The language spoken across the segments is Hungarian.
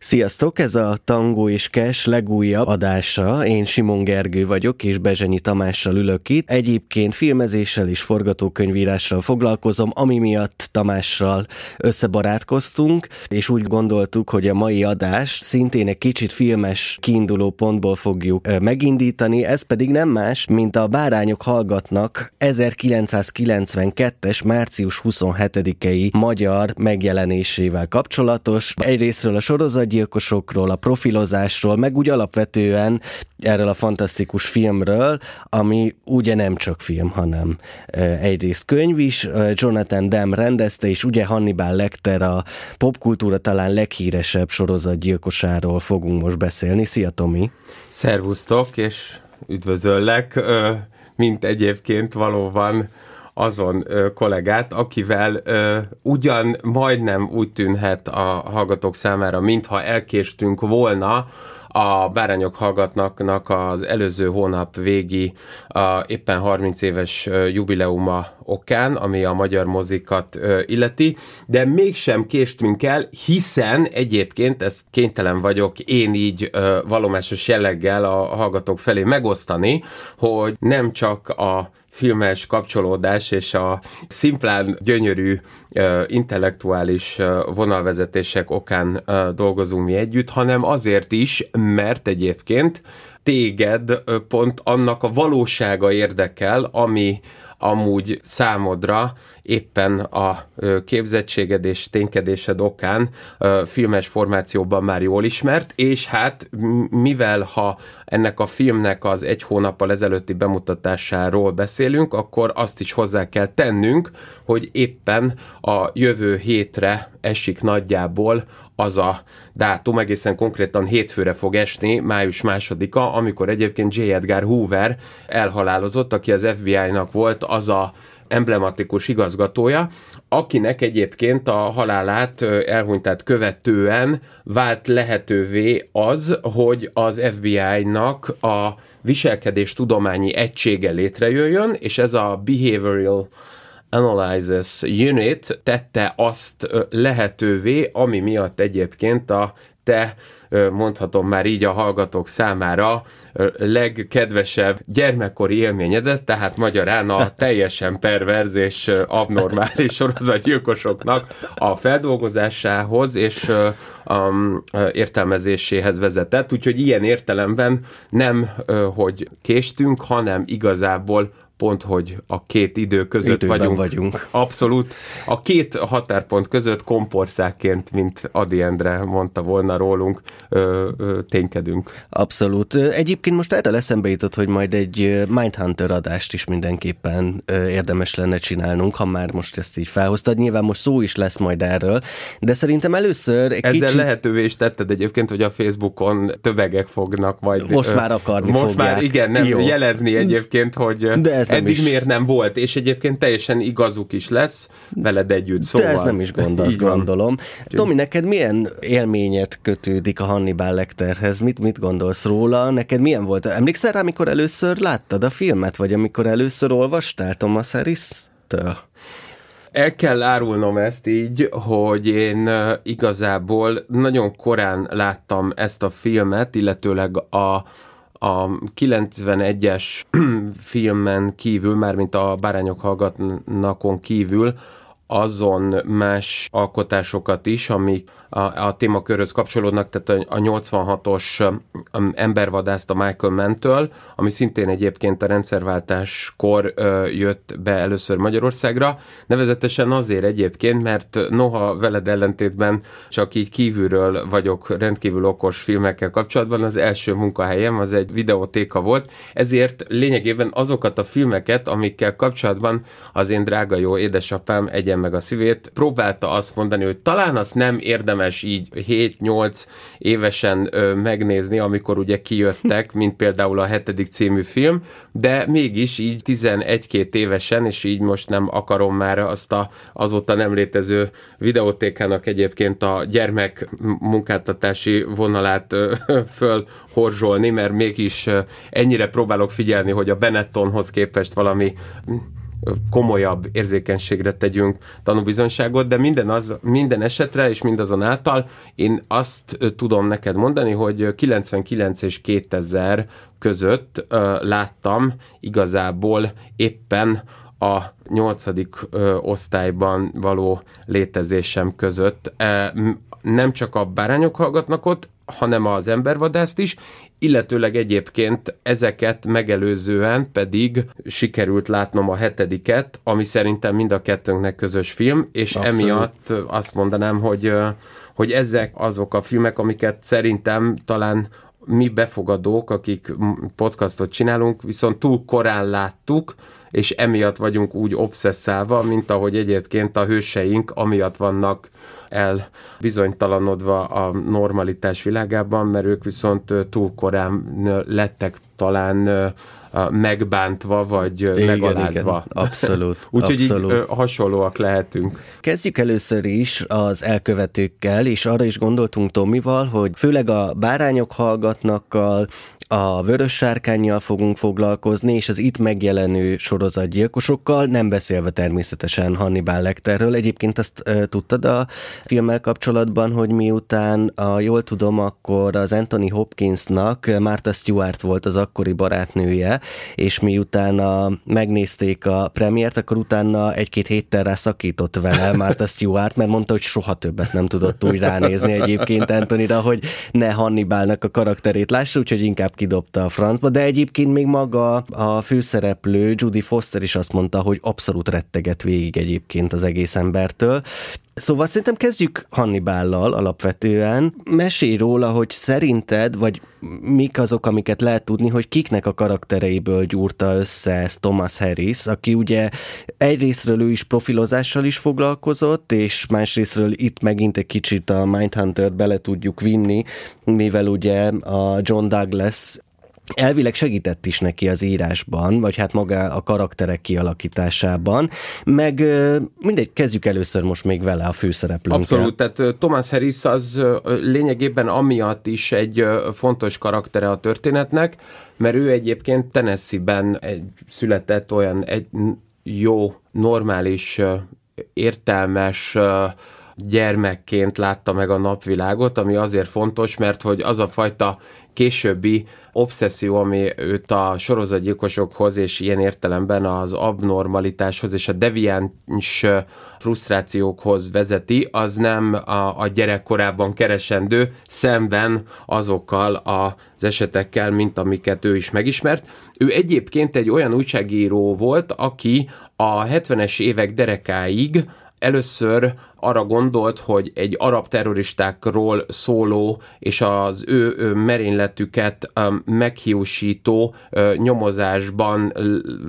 Sziasztok, ez a Tango és Kes legújabb adása. Én Simon Gergő vagyok, és Bezsenyi Tamással ülök itt. Egyébként filmezéssel és forgatókönyvírással foglalkozom, ami miatt Tamással összebarátkoztunk, és úgy gondoltuk, hogy a mai adás szintén egy kicsit filmes kiinduló pontból fogjuk megindítani, ez pedig nem más, mint a Bárányok hallgatnak 1992-es március 27-i magyar megjelenésével kapcsolatos. Egyrésztről a sorozat gyilkosokról, a profilozásról, meg úgy alapvetően erről a fantasztikus filmről, ami ugye nem csak film, hanem egyrészt könyv is. Jonathan Demme rendezte, és ugye Hannibal Lecter a popkultúra talán leghíresebb sorozatgyilkosáról fogunk most beszélni. Szia Tomi! Szervusztok, és üdvözöllek, mint egyébként valóban azon kollégát, akivel ugyan majdnem úgy tűnhet a hallgatók számára, mintha elkéstünk volna, a Bárányok hallgatnak az előző hónap végi a éppen 30 éves jubileuma okán, ami a magyar mozikat illeti, de mégsem késtünk el, hiszen egyébként ezt kénytelen vagyok én így valomásos jelleggel a hallgatók felé megosztani, hogy nem csak a filmes kapcsolódás és a szimplán gyönyörű intellektuális vonalvezetések okán dolgozunk mi együtt, hanem azért is, mert egyébként téged pont annak a valósága érdekel, ami amúgy számodra éppen a képzettséged és ténykedésed okán filmes formációban már jól ismert, és hát mivel ha ennek a filmnek az egy hónappal ezelőtti bemutatásáról beszélünk, akkor azt is hozzá kell tennünk, hogy éppen a jövő hétre esik nagyjából az a dátum egészen konkrétan hétfőre fog esni, május másodika, amikor egyébként J. Edgar Hoover elhalálozott, aki az FBI-nak volt az a emblematikus igazgatója, akinek egyébként a halálát elhunytát követően vált lehetővé az, hogy az FBI-nak a viselkedés tudományi egysége létrejöjjön, és ez a Behavioral Analysis Unit tette azt lehetővé, ami miatt egyébként a te, mondhatom már így a hallgatók számára, legkedvesebb gyermekkori élményedet, tehát magyarán a teljesen perverz és abnormális sorozatgyilkosoknak a feldolgozásához és um, értelmezéséhez vezetett. Úgyhogy ilyen értelemben nem, hogy késtünk, hanem igazából pont, hogy a két idő között vagyunk. vagyunk. Abszolút. A két határpont között komporszákként, mint Adi Endre mondta volna rólunk, ö, ö, ténykedünk. Abszolút. Egyébként most erre eszembe jutott, hogy majd egy Mindhunter adást is mindenképpen érdemes lenne csinálnunk, ha már most ezt így felhoztad. Nyilván most szó is lesz majd erről, de szerintem először egy Ezzel kicsit... lehetővé is tetted egyébként, hogy a Facebookon tövegek fognak majd... Most már akarni Most fogják. már igen, nem Jó. jelezni egyébként, hogy de ez eddig is. miért nem volt, és egyébként teljesen igazuk is lesz veled együtt. Szóval... De ez nem is gond, azt gondolom. Tomi, neked milyen élményet kötődik a Hannibal Lecterhez? Mit, mit gondolsz róla? Neked milyen volt? Emlékszel rá, amikor először láttad a filmet, vagy amikor először olvastál Thomas Harris-től? El kell árulnom ezt így, hogy én igazából nagyon korán láttam ezt a filmet, illetőleg a a 91-es filmen kívül, mármint a Bárányok hallgatnakon kívül, azon más alkotásokat is, amik a, a témakörhöz kapcsolódnak, tehát a, a 86-os um, embervadászt a Michael Mentől, ami szintén egyébként a rendszerváltáskor ö, jött be először Magyarországra, nevezetesen azért egyébként, mert noha veled ellentétben csak így kívülről vagyok rendkívül okos filmekkel kapcsolatban, az első munkahelyem az egy videótéka volt, ezért lényegében azokat a filmeket, amikkel kapcsolatban az én drága jó édesapám egyen meg a szívét, próbálta azt mondani, hogy talán azt nem érdemes így 7-8 évesen megnézni, amikor ugye kijöttek, mint például a hetedik című film, de mégis így 11-2 évesen, és így most nem akarom már azt a azóta nem létező videótékának egyébként a gyermek munkáltatási vonalát ö, fölhorzsolni, mert mégis ennyire próbálok figyelni, hogy a Benettonhoz képest valami komolyabb érzékenységre tegyünk tanúbizonyságot, de minden, az, minden esetre és mindazonáltal én azt tudom neked mondani, hogy 99 és 2000 között láttam igazából éppen a nyolcadik osztályban való létezésem között. Nem csak a bárányok hallgatnak ott, hanem az embervadászt is, illetőleg egyébként ezeket megelőzően pedig sikerült látnom a hetediket, ami szerintem mind a kettőnknek közös film, és Abszolút. emiatt azt mondanám, hogy, hogy ezek azok a filmek, amiket szerintem talán mi befogadók, akik podcastot csinálunk, viszont túl korán láttuk, és emiatt vagyunk úgy obszesszálva, mint ahogy egyébként a hőseink amiatt vannak el bizonytalanodva a normalitás világában, mert ők viszont túl korán lettek talán megbántva, vagy igen, megalázva. Igen, abszolút. Úgyhogy abszolút. így hasonlóak lehetünk. Kezdjük először is az elkövetőkkel, és arra is gondoltunk Tomival, hogy főleg a bárányok hallgatnakkal, a vörös sárkányjal fogunk foglalkozni, és az itt megjelenő sorozatgyilkosokkal, nem beszélve természetesen Hannibal Lecterről. Egyébként azt e, tudtad a filmmel kapcsolatban, hogy miután, a, jól tudom, akkor az Anthony Hopkinsnak Martha Stewart volt az akkori barátnője, és miután a, megnézték a premiért, akkor utána egy-két héttel rá szakított vele Martha Stewart, mert mondta, hogy soha többet nem tudott úgy ránézni egyébként Anthonyra, hogy ne Hannibalnak a karakterét lássa, úgyhogy inkább kidobta a francba, de egyébként még maga a főszereplő Judy Foster is azt mondta, hogy abszolút retteget végig egyébként az egész embertől. Szóval szerintem kezdjük Hannibállal alapvetően. Mesélj róla, hogy szerinted, vagy mik azok, amiket lehet tudni, hogy kiknek a karaktereiből gyúrta össze ezt Thomas Harris, aki ugye egyrésztről ő is profilozással is foglalkozott, és másrésztről itt megint egy kicsit a Mindhunter-t bele tudjuk vinni, mivel ugye a John Douglas elvileg segített is neki az írásban, vagy hát maga a karakterek kialakításában, meg mindegy, kezdjük először most még vele a főszereplőnkkel. Abszolút, tehát Thomas Harris az lényegében amiatt is egy fontos karaktere a történetnek, mert ő egyébként Tennessee-ben egy, született olyan egy jó, normális, értelmes gyermekként látta meg a napvilágot, ami azért fontos, mert hogy az a fajta későbbi obszesszió, ami őt a sorozatgyilkosokhoz és ilyen értelemben az abnormalitáshoz és a deviáns frusztrációkhoz vezeti, az nem a, a gyerekkorában keresendő szemben azokkal az esetekkel, mint amiket ő is megismert. Ő egyébként egy olyan újságíró volt, aki a 70-es évek derekáig először arra gondolt, hogy egy arab terroristákról szóló és az ő, ő merényletüket meghiúsító nyomozásban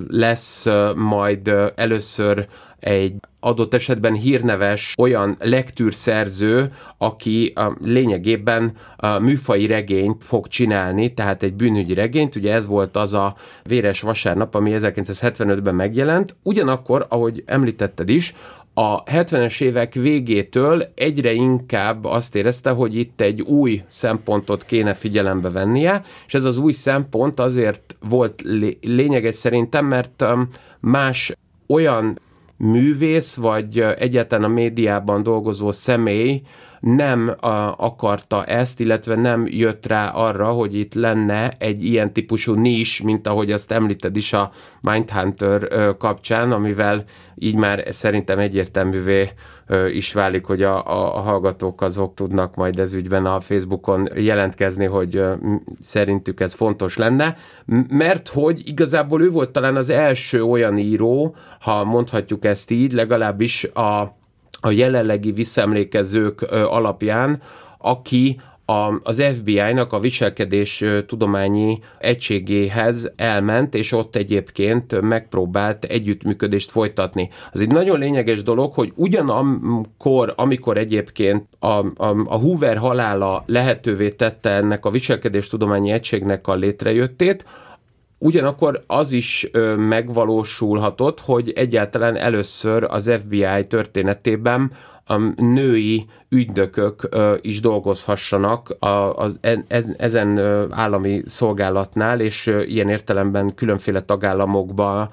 lesz majd először egy adott esetben hírneves olyan lektűrszerző, aki a lényegében a műfai regényt fog csinálni, tehát egy bűnügyi regényt, ugye ez volt az a Véres Vasárnap, ami 1975-ben megjelent, ugyanakkor, ahogy említetted is, a 70-es évek végétől egyre inkább azt érezte, hogy itt egy új szempontot kéne figyelembe vennie, és ez az új szempont azért volt lényeges szerintem, mert um, más olyan művész, vagy egyáltalán a médiában dolgozó személy nem a, akarta ezt, illetve nem jött rá arra, hogy itt lenne egy ilyen típusú nis, mint ahogy azt említed is a Mindhunter kapcsán, amivel így már szerintem egyértelművé is válik, hogy a, a, a hallgatók azok tudnak majd ez ügyben a Facebookon jelentkezni, hogy szerintük ez fontos lenne, mert hogy igazából ő volt talán az első olyan író, ha mondhatjuk ezt így, legalábbis a a jelenlegi visszaemlékezők alapján, aki az FBI-nak a viselkedés tudományi egységéhez elment, és ott egyébként megpróbált együttműködést folytatni. Az egy nagyon lényeges dolog, hogy ugyanakkor, amikor egyébként a, a, a Hoover halála lehetővé tette ennek a viselkedés tudományi egységnek a létrejöttét, Ugyanakkor az is megvalósulhatott, hogy egyáltalán először az FBI történetében a női ügynökök is dolgozhassanak az, ezen állami szolgálatnál, és ilyen értelemben különféle tagállamokban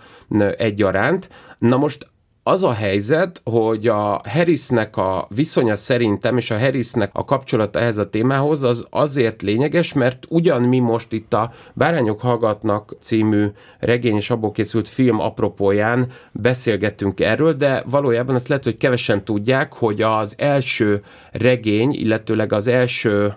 egyaránt. Na most az a helyzet, hogy a Harrisnek a viszonya szerintem, és a Harrisnek a kapcsolata ehhez a témához, az azért lényeges, mert ugyan mi most itt a Bárányok hallgatnak című regény és abból készült film apropóján beszélgettünk erről, de valójában azt lehet, hogy kevesen tudják, hogy az első regény, illetőleg az első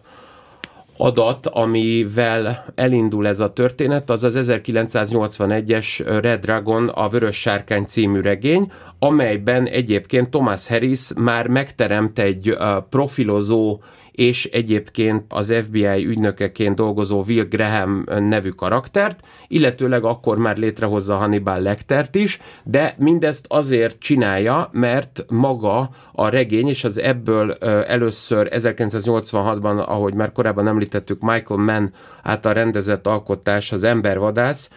adat, amivel elindul ez a történet, az az 1981-es Red Dragon, a Vörös Sárkány című regény, amelyben egyébként Thomas Harris már megteremt egy profilozó és egyébként az FBI ügynökeként dolgozó Will Graham nevű karaktert, illetőleg akkor már létrehozza Hannibal Lectert is, de mindezt azért csinálja, mert maga a regény, és az ebből először 1986-ban, ahogy már korábban említettük, Michael Mann által rendezett alkotás, az Embervadász,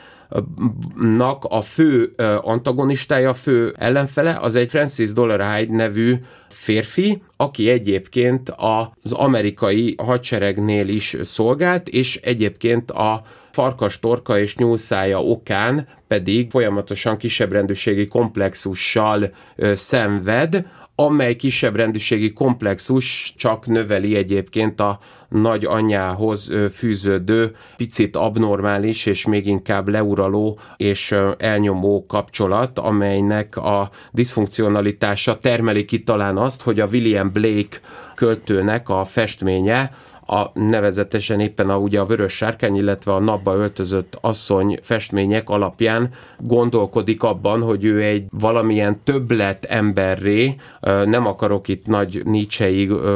nak a fő antagonistája, a fő ellenfele, az egy Francis Dollarhide nevű férfi, aki egyébként az amerikai hadseregnél is szolgált, és egyébként a farkas torka és nyúlszája okán pedig folyamatosan kisebb rendőrségi komplexussal ö, szenved, amely kisebb rendűségi komplexus csak növeli egyébként a nagy anyához fűződő, picit abnormális és még inkább leuraló és elnyomó kapcsolat, amelynek a diszfunkcionalitása termeli ki talán azt, hogy a William Blake költőnek a festménye a nevezetesen éppen a, ugye a vörös sárkány, illetve a napba öltözött asszony festmények alapján gondolkodik abban, hogy ő egy valamilyen többlet emberré, nem akarok itt nagy Nietzsche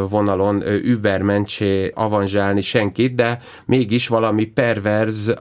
vonalon übermencsé avanzsálni senkit, de mégis valami perverz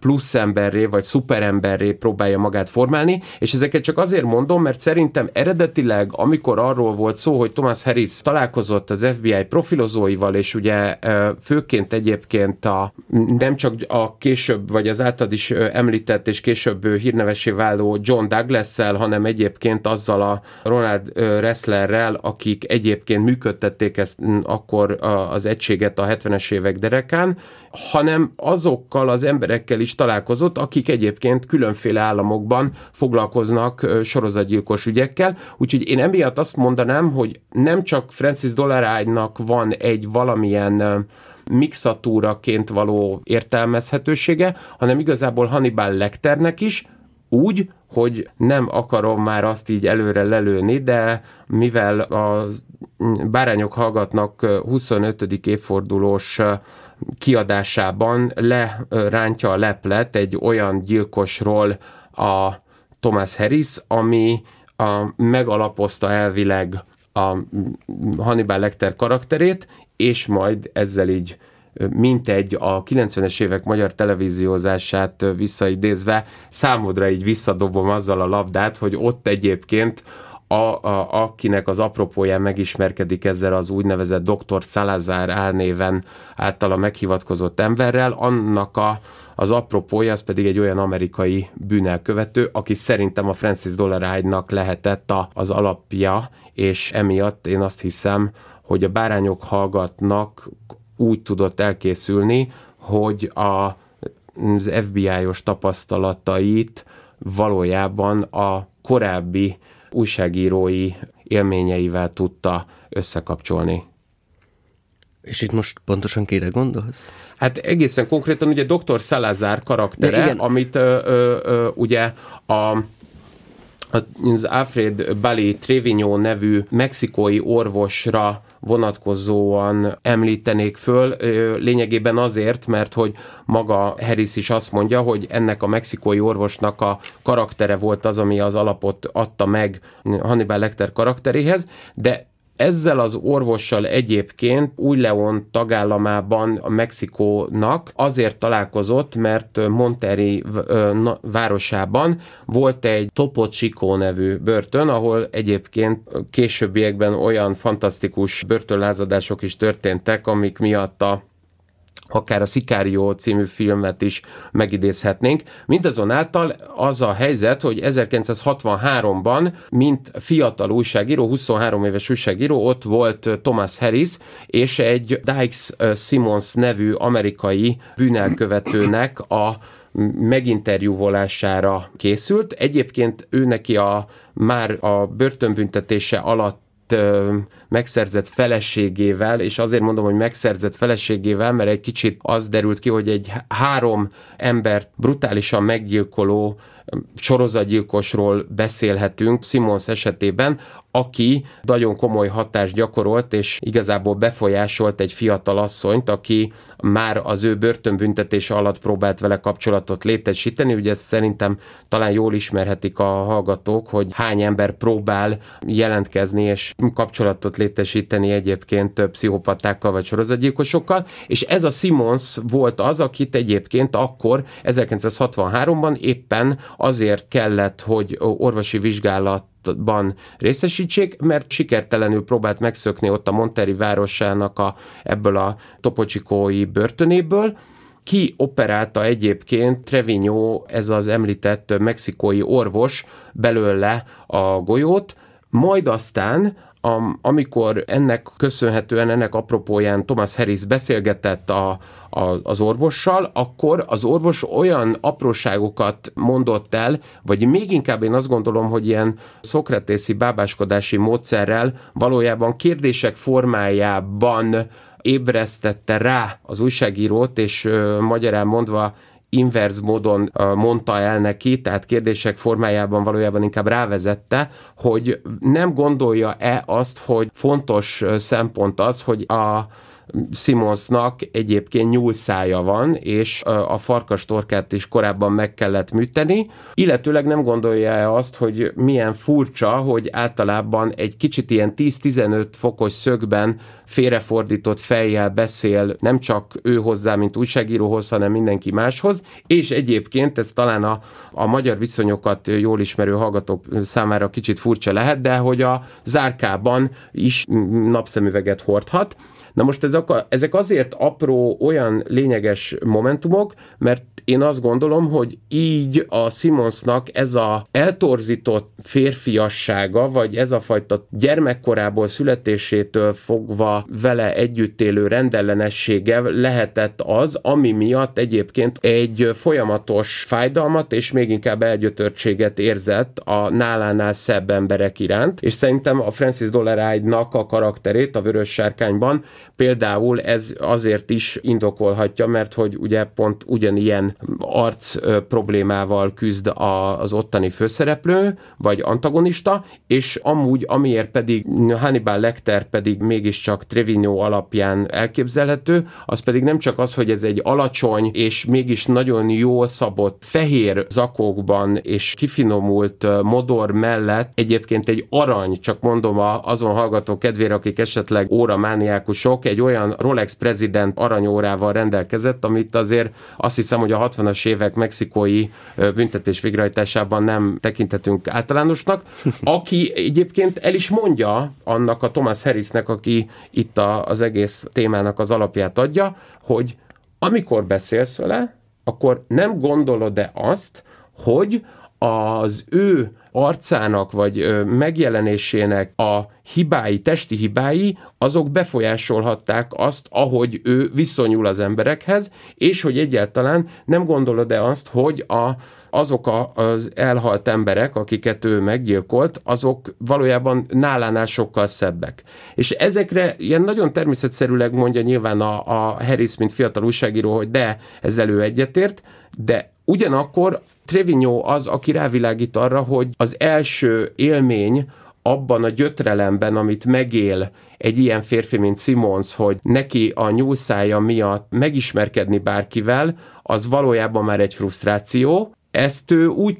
plusz emberré, vagy szuperemberré próbálja magát formálni, és ezeket csak azért mondom, mert szerintem eredetileg, amikor arról volt szó, hogy Thomas Harris találkozott az FBI profilozóival, és ugye főként egyébként a, nem csak a később, vagy az általad is említett és később hírnevesé váló John Douglas-szel, hanem egyébként azzal a Ronald Resslerrel, akik egyébként működtették ezt akkor az egységet a 70-es évek derekán, hanem azokkal az emberekkel is találkozott, akik egyébként különféle államokban foglalkoznak sorozatgyilkos ügyekkel, úgyhogy én emiatt azt mondanám, hogy nem csak Francis Dollarágynak van egy valamilyen mixatúraként való értelmezhetősége, hanem igazából Hannibal Lecternek is, úgy, hogy nem akarom már azt így előre lelőni, de mivel a bárányok hallgatnak 25. évfordulós kiadásában lerántja a leplet egy olyan gyilkosról a Thomas Harris, ami a, megalapozta elvileg a Hannibal Lecter karakterét, és majd ezzel így mintegy a 90-es évek magyar televíziózását visszaidézve számodra így visszadobom azzal a labdát, hogy ott egyébként a, a, akinek az apropóján megismerkedik ezzel az úgynevezett Dr. Salazar álnéven általa meghivatkozott emberrel, annak a, az apropója az pedig egy olyan amerikai bűnelkövető, aki szerintem a Francis Dollarhide-nak lehetett a, az alapja, és emiatt én azt hiszem, hogy a bárányok hallgatnak úgy tudott elkészülni, hogy a, az FBI-os tapasztalatait valójában a korábbi újságírói élményeivel tudta összekapcsolni. És itt most pontosan kire gondolsz? Hát egészen konkrétan ugye Dr. Salazar karaktere, amit ö, ö, ö, ugye a az Alfred Bali Trevino nevű mexikói orvosra vonatkozóan említenék föl, lényegében azért, mert hogy maga Harris is azt mondja, hogy ennek a mexikói orvosnak a karaktere volt az, ami az alapot adta meg Hannibal Lecter karakteréhez, de ezzel az orvossal egyébként új Leon tagállamában a Mexikónak azért találkozott, mert Monterrey városában volt egy Topo Chico nevű börtön, ahol egyébként későbbiekben olyan fantasztikus börtönlázadások is történtek, amik miatt a akár a Sicario című filmet is megidézhetnénk. Mindazonáltal az a helyzet, hogy 1963-ban, mint fiatal újságíró, 23 éves újságíró, ott volt Thomas Harris, és egy Dykes Simmons nevű amerikai bűnelkövetőnek a meginterjúvolására készült. Egyébként ő neki a, már a börtönbüntetése alatt megszerzett feleségével, és azért mondom, hogy megszerzett feleségével, mert egy kicsit az derült ki, hogy egy három embert brutálisan meggyilkoló sorozatgyilkosról beszélhetünk Simons esetében, aki nagyon komoly hatást gyakorolt, és igazából befolyásolt egy fiatal asszonyt, aki már az ő börtönbüntetése alatt próbált vele kapcsolatot létesíteni. Ugye ezt szerintem talán jól ismerhetik a hallgatók, hogy hány ember próbál jelentkezni és kapcsolatot létesíteni egyébként több pszichopatákkal vagy sorozatgyilkosokkal, és ez a Simons volt az, akit egyébként akkor 1963-ban éppen azért kellett, hogy orvosi vizsgálat ban részesítsék, mert sikertelenül próbált megszökni ott a Monteri városának a, ebből a topocsikói börtönéből, ki operálta egyébként Trevino, ez az említett mexikói orvos belőle a golyót, majd aztán amikor ennek köszönhetően, ennek apropóján Thomas Harris beszélgetett a, a, az orvossal, akkor az orvos olyan apróságokat mondott el, vagy még inkább én azt gondolom, hogy ilyen szokratészi bábáskodási módszerrel valójában kérdések formájában ébresztette rá az újságírót, és ö, magyarán mondva inverz módon mondta el neki, tehát kérdések formájában valójában inkább rávezette, hogy nem gondolja-e azt, hogy fontos szempont az, hogy a Simonsnak egyébként nyúlszája van, és a farkas torkát is korábban meg kellett műteni, illetőleg nem gondolja-e azt, hogy milyen furcsa, hogy általában egy kicsit ilyen 10-15 fokos szögben félrefordított fejjel beszél nem csak ő hozzá, mint újságíróhoz, hanem mindenki máshoz, és egyébként ez talán a, a magyar viszonyokat jól ismerő hallgatók számára kicsit furcsa lehet, de hogy a zárkában is napszemüveget hordhat, Na most ezek, a, ezek azért apró, olyan lényeges momentumok, mert én azt gondolom, hogy így a Simonsnak ez a eltorzított férfiassága, vagy ez a fajta gyermekkorából születésétől fogva vele együtt élő rendellenessége lehetett az, ami miatt egyébként egy folyamatos fájdalmat és még inkább elgyötörtséget érzett a nálánál szebb emberek iránt, és szerintem a Francis Dollaride-nak a karakterét a Vörös Sárkányban például ez azért is indokolhatja, mert hogy ugye pont ugyanilyen arc problémával küzd az ottani főszereplő, vagy antagonista, és amúgy, amiért pedig Hannibal Lecter pedig mégiscsak Trevino alapján elképzelhető, az pedig nem csak az, hogy ez egy alacsony és mégis nagyon jól szabott fehér zakókban és kifinomult modor mellett egyébként egy arany, csak mondom azon hallgató kedvére, akik esetleg óramániákusok, egy olyan Rolex President aranyórával rendelkezett, amit azért azt hiszem, hogy a 60-as évek mexikói büntetés végrehajtásában nem tekintetünk általánosnak, aki egyébként el is mondja annak a Thomas Harrisnek, aki itt a, az egész témának az alapját adja, hogy amikor beszélsz vele, akkor nem gondolod-e azt, hogy az ő arcának vagy megjelenésének a hibái, testi hibái, azok befolyásolhatták azt, ahogy ő viszonyul az emberekhez, és hogy egyáltalán nem gondolod-e azt, hogy a, azok a, az elhalt emberek, akiket ő meggyilkolt, azok valójában nálánál sokkal szebbek. És ezekre ilyen nagyon természetszerűleg mondja nyilván a, a Harris, mint fiatal újságíró, hogy de ezzel ő egyetért, de ugyanakkor Trevino az, aki rávilágít arra, hogy az első élmény abban a gyötrelemben, amit megél egy ilyen férfi, mint Simons, hogy neki a nyúlszája miatt megismerkedni bárkivel, az valójában már egy frusztráció, ezt ő úgy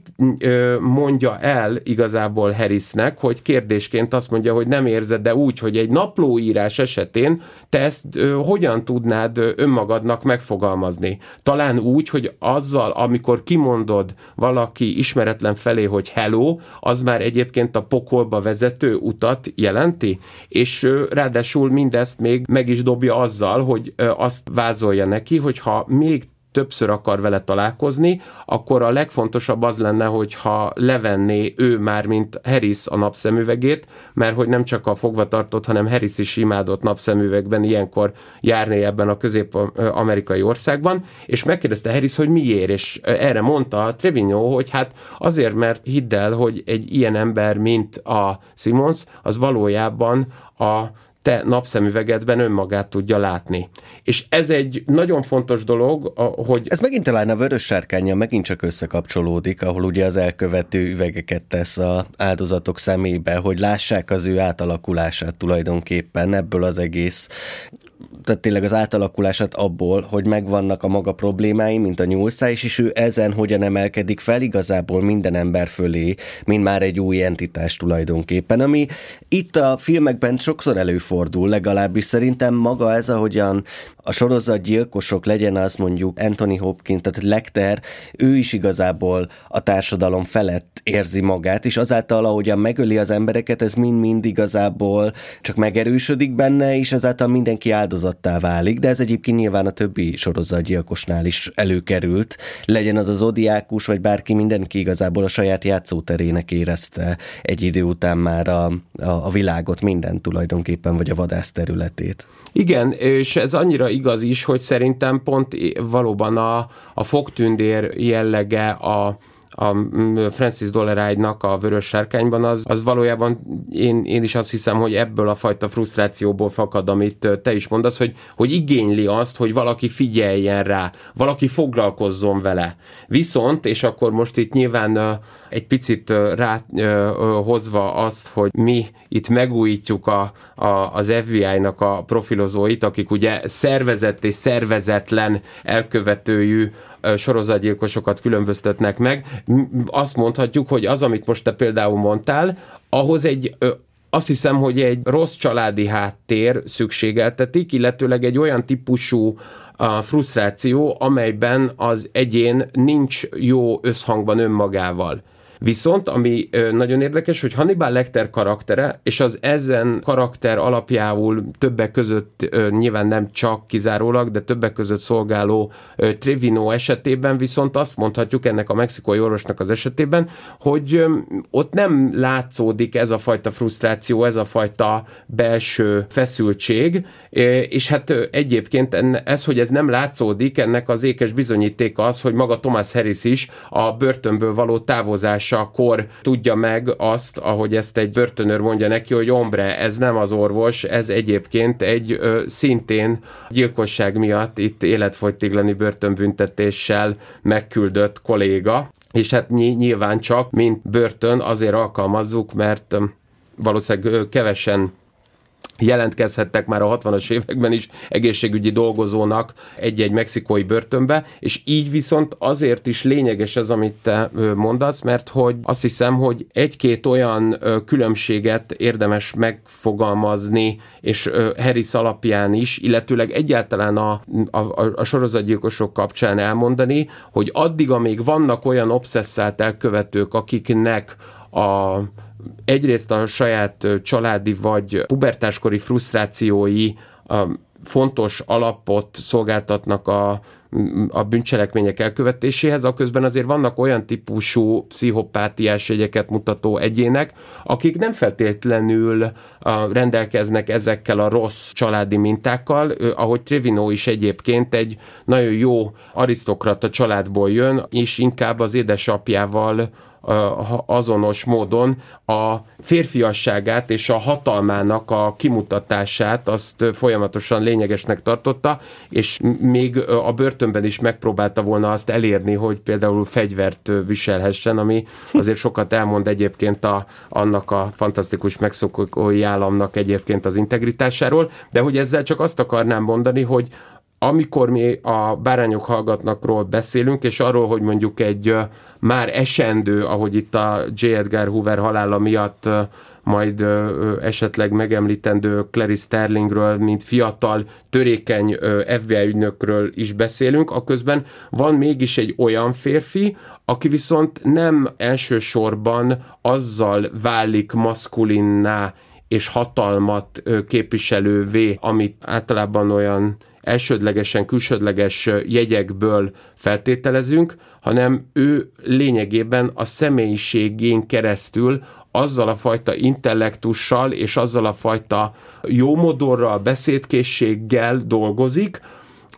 mondja el igazából Harrisnek, hogy kérdésként azt mondja, hogy nem érzed, de úgy, hogy egy naplóírás esetén te ezt hogyan tudnád önmagadnak megfogalmazni? Talán úgy, hogy azzal, amikor kimondod valaki ismeretlen felé, hogy hello, az már egyébként a pokolba vezető utat jelenti, és ráadásul mindezt még meg is dobja azzal, hogy azt vázolja neki, hogy ha még többször akar vele találkozni, akkor a legfontosabb az lenne, hogyha levenné ő már, mint Harris a napszemüvegét, mert hogy nem csak a fogvatartott, hanem Harris is imádott napszemüvegben ilyenkor járni ebben a közép-amerikai országban, és megkérdezte Harris, hogy miért, és erre mondta Trevino, hogy hát azért, mert hidd el, hogy egy ilyen ember, mint a Simons, az valójában a te napszemüvegedben önmagát tudja látni. És ez egy nagyon fontos dolog, hogy... Ez megint talán a vörös sárkánya megint csak összekapcsolódik, ahol ugye az elkövető üvegeket tesz a áldozatok szemébe, hogy lássák az ő átalakulását tulajdonképpen ebből az egész tehát tényleg az átalakulását abból, hogy megvannak a maga problémái, mint a nyúlszá, és ő ezen hogyan emelkedik fel igazából minden ember fölé, mint már egy új entitás tulajdonképpen, ami itt a filmekben sokszor előfordul, legalábbis szerintem maga ez, ahogyan a sorozatgyilkosok legyen az mondjuk Anthony Hopkins, tehát Lecter, ő is igazából a társadalom felett érzi magát, és azáltal, ahogyan megöli az embereket, ez mind-mind igazából csak megerősödik benne, és ezáltal mindenki áldozattá válik, de ez egyébként nyilván a többi sorozatgyilkosnál is előkerült. Legyen az az odiákus, vagy bárki, mindenki igazából a saját játszóterének érezte egy idő után már a, a, a világot, minden tulajdonképpen, vagy a vadász területét. Igen, és ez annyira igaz is, hogy szerintem pont valóban a, a fogtündér jellege a, a Francis Dollaride-nak a Vörös Sárkányban, az, az valójában én, én is azt hiszem, hogy ebből a fajta frusztrációból fakad, amit te is mondasz, hogy, hogy igényli azt, hogy valaki figyeljen rá, valaki foglalkozzon vele. Viszont, és akkor most itt nyilván egy picit rá hozva azt, hogy mi itt megújítjuk a, a, az FBI-nak a profilozóit, akik ugye szervezett és szervezetlen elkövetőjű sorozatgyilkosokat különböztetnek meg. Azt mondhatjuk, hogy az, amit most te például mondtál, ahhoz egy azt hiszem, hogy egy rossz családi háttér szükségeltetik, illetőleg egy olyan típusú a frusztráció, amelyben az egyén nincs jó összhangban önmagával. Viszont, ami nagyon érdekes, hogy Hannibal Lecter karaktere, és az ezen karakter alapjául többek között nyilván nem csak kizárólag, de többek között szolgáló Trevino esetében viszont azt mondhatjuk ennek a mexikói orvosnak az esetében, hogy ott nem látszódik ez a fajta frusztráció, ez a fajta belső feszültség, és hát egyébként ez, hogy ez nem látszódik, ennek az ékes bizonyítéka az, hogy maga Thomas Harris is a börtönből való távozás kor tudja meg azt, ahogy ezt egy börtönőr mondja neki, hogy ombre, ez nem az orvos, ez egyébként egy ö, szintén gyilkosság miatt itt életfogytiglani börtönbüntetéssel megküldött kolléga, és hát nyilván csak, mint börtön azért alkalmazzuk, mert valószínűleg kevesen jelentkezhettek már a 60-as években is egészségügyi dolgozónak egy-egy mexikói börtönbe, és így viszont azért is lényeges ez, amit te mondasz, mert hogy azt hiszem, hogy egy-két olyan különbséget érdemes megfogalmazni, és Harris alapján is, illetőleg egyáltalán a, a, a sorozatgyilkosok kapcsán elmondani, hogy addig, amíg vannak olyan obszesszált elkövetők, akiknek a egyrészt a saját családi vagy pubertáskori frusztrációi fontos alapot szolgáltatnak a, a bűncselekmények elkövetéséhez, a közben azért vannak olyan típusú pszichopátiás jegyeket mutató egyének, akik nem feltétlenül rendelkeznek ezekkel a rossz családi mintákkal, ahogy Trevino is egyébként egy nagyon jó arisztokrata családból jön, és inkább az édesapjával azonos módon a férfiasságát és a hatalmának a kimutatását azt folyamatosan lényegesnek tartotta, és még a börtönben is megpróbálta volna azt elérni, hogy például fegyvert viselhessen, ami azért sokat elmond egyébként a, annak a fantasztikus megszokói államnak egyébként az integritásáról, de hogy ezzel csak azt akarnám mondani, hogy amikor mi a bárányok hallgatnakról beszélünk, és arról, hogy mondjuk egy már esendő, ahogy itt a J. Edgar Hoover halála miatt majd esetleg megemlítendő Clary Sterlingről, mint fiatal, törékeny FBI ügynökről is beszélünk, a közben van mégis egy olyan férfi, aki viszont nem elsősorban azzal válik maszkulinná és hatalmat képviselővé, amit általában olyan elsődlegesen külsődleges jegyekből feltételezünk, hanem ő lényegében a személyiségén keresztül azzal a fajta intellektussal és azzal a fajta jómodorral, beszédkészséggel dolgozik,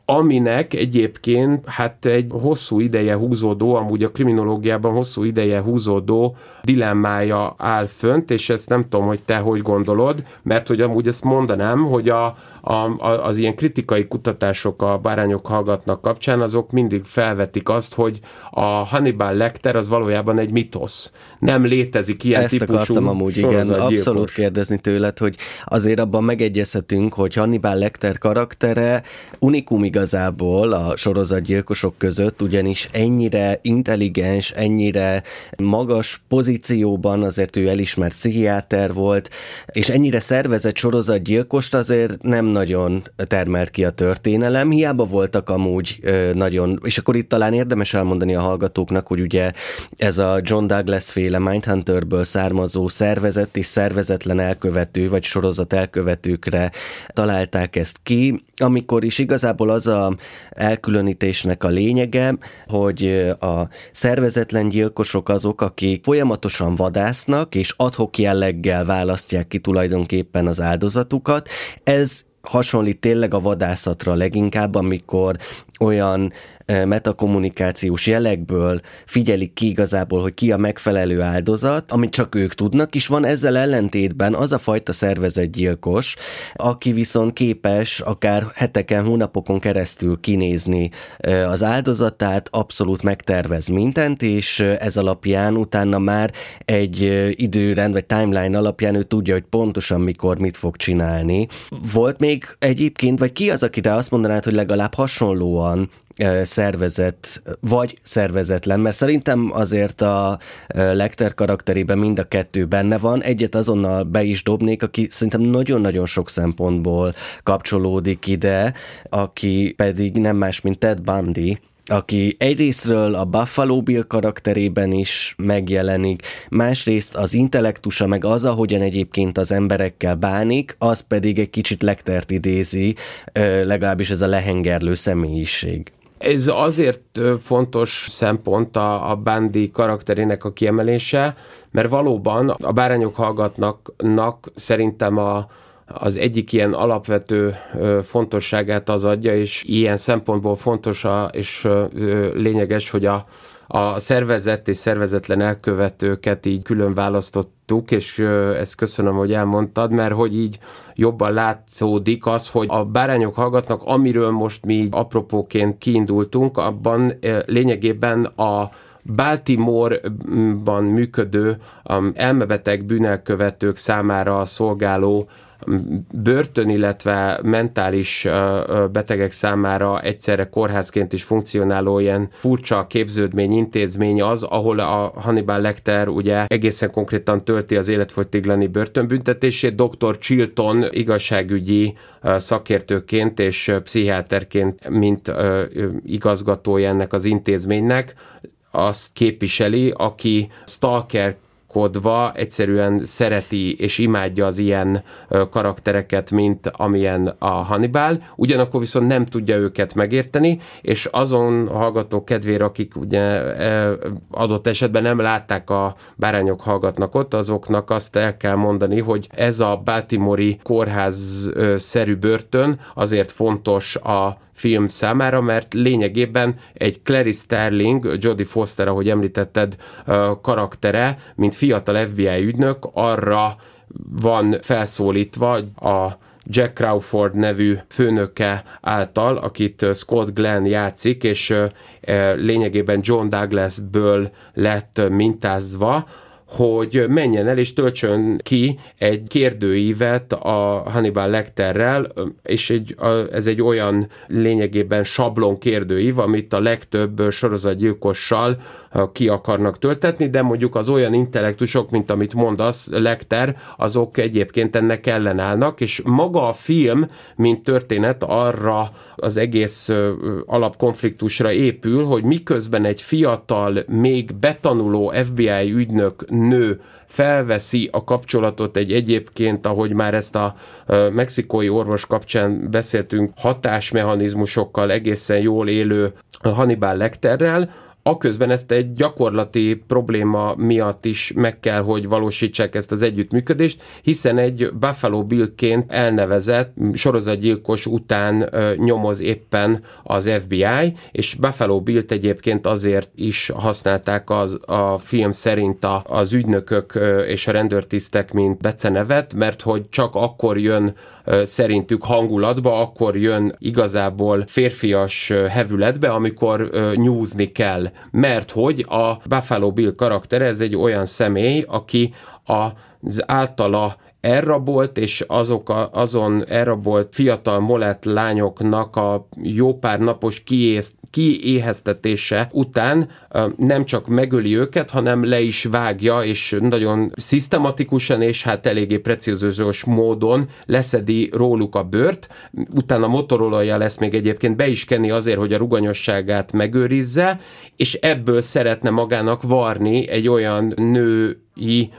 aminek egyébként hát egy hosszú ideje húzódó, amúgy a kriminológiában hosszú ideje húzódó dilemmája áll fönt, és ezt nem tudom, hogy te hogy gondolod, mert hogy amúgy ezt mondanám, hogy a, a, a, az ilyen kritikai kutatások a bárányok hallgatnak kapcsán, azok mindig felvetik azt, hogy a Hannibal Lecter az valójában egy mitosz. Nem létezik ilyen Ezt típusú akartam amúgy, igen, abszolút kérdezni tőled, hogy azért abban megegyezhetünk, hogy Hannibal Lecter karaktere unikum igazából a sorozatgyilkosok között, ugyanis ennyire intelligens, ennyire magas pozícióban, azért ő elismert pszichiáter volt, és ennyire szervezett sorozatgyilkost azért nem nagyon termelt ki a történelem, hiába voltak amúgy nagyon, és akkor itt talán érdemes elmondani a hallgatóknak, hogy ugye ez a John Douglas féle Mindhunterből származó szervezett és szervezetlen elkövető, vagy sorozat elkövetőkre találták ezt ki, amikor is igazából az a elkülönítésnek a lényege, hogy a szervezetlen gyilkosok azok, akik folyamatosan vadásznak, és adhok jelleggel választják ki tulajdonképpen az áldozatukat. Ez hasonlít tényleg a vadászatra leginkább, amikor olyan metakommunikációs jelekből figyelik ki igazából, hogy ki a megfelelő áldozat, amit csak ők tudnak, és van ezzel ellentétben az a fajta szervezetgyilkos, aki viszont képes akár heteken, hónapokon keresztül kinézni az áldozatát, abszolút megtervez mindent, és ez alapján utána már egy időrend vagy timeline alapján ő tudja, hogy pontosan mikor mit fog csinálni. Volt még egyébként, vagy ki az, akire azt mondanád, hogy legalább hasonlóan szervezet, vagy szervezetlen, mert szerintem azért a Lecter karakterében mind a kettő benne van. Egyet azonnal be is dobnék, aki szerintem nagyon-nagyon sok szempontból kapcsolódik ide, aki pedig nem más, mint Ted Bundy, aki egyrésztről a Buffalo Bill karakterében is megjelenik, másrészt az intellektusa, meg az, ahogyan egyébként az emberekkel bánik, az pedig egy kicsit Lectert idézi, legalábbis ez a lehengerlő személyiség. Ez azért fontos szempont a, a Bandi karakterének a kiemelése, mert valóban a bárányok hallgatnak szerintem a, az egyik ilyen alapvető fontosságát az adja, és ilyen szempontból fontos a, és lényeges, hogy a, a szervezett és szervezetlen elkövetőket így külön választottuk, és ezt köszönöm, hogy elmondtad, mert hogy így jobban látszódik az, hogy a bárányok hallgatnak, amiről most mi apropóként kiindultunk, abban lényegében a Baltimore-ban működő um, elmebeteg bűnelkövetők számára szolgáló börtön, illetve mentális betegek számára egyszerre kórházként is funkcionáló ilyen furcsa képződmény, intézmény az, ahol a Hannibal Lecter ugye egészen konkrétan tölti az életfogytiglani börtönbüntetését. Dr. Chilton igazságügyi szakértőként és pszichiáterként, mint igazgatója ennek az intézménynek, azt képviseli, aki stalker gondolkodva egyszerűen szereti és imádja az ilyen karaktereket, mint amilyen a Hannibal, ugyanakkor viszont nem tudja őket megérteni, és azon hallgatók kedvére, akik ugye adott esetben nem látták a bárányok hallgatnak ott, azoknak azt el kell mondani, hogy ez a Baltimore-i kórház-szerű börtön azért fontos a film számára, mert lényegében egy Clary Sterling, Jodie Foster, ahogy említetted, karaktere, mint fiatal FBI ügynök, arra van felszólítva a Jack Crawford nevű főnöke által, akit Scott Glenn játszik, és lényegében John Douglasből lett mintázva, hogy menjen el és töltsön ki egy kérdőívet a Hannibal Lecterrel, és egy, ez egy olyan lényegében sablon kérdőív, amit a legtöbb sorozatgyilkossal ki akarnak töltetni, de mondjuk az olyan intellektusok, mint amit mondasz, Lecter, azok egyébként ennek ellenállnak, és maga a film, mint történet arra az egész alapkonfliktusra épül, hogy miközben egy fiatal, még betanuló FBI ügynök nő felveszi a kapcsolatot egy egyébként, ahogy már ezt a mexikói orvos kapcsán beszéltünk, hatásmechanizmusokkal egészen jól élő Hannibal Lecterrel, Aközben ezt egy gyakorlati probléma miatt is meg kell, hogy valósítsák ezt az együttműködést, hiszen egy Buffalo Billként elnevezett sorozatgyilkos után ö, nyomoz éppen az FBI, és Buffalo Billt egyébként azért is használták az, a film szerint a, az ügynökök ö, és a rendőrtisztek, mint becenevet, mert hogy csak akkor jön szerintük hangulatba, akkor jön igazából férfias hevületbe, amikor nyúzni kell. Mert hogy a Buffalo Bill karaktere, ez egy olyan személy, aki az általa elrabolt, és azok a, azon elrabolt fiatal molett lányoknak a jó pár napos kiész, kiéheztetése után nem csak megöli őket, hanem le is vágja, és nagyon szisztematikusan és hát eléggé precízős módon leszedi róluk a bőrt, utána motorolajja lesz még egyébként be is kenni azért, hogy a ruganyosságát megőrizze, és ebből szeretne magának varni egy olyan női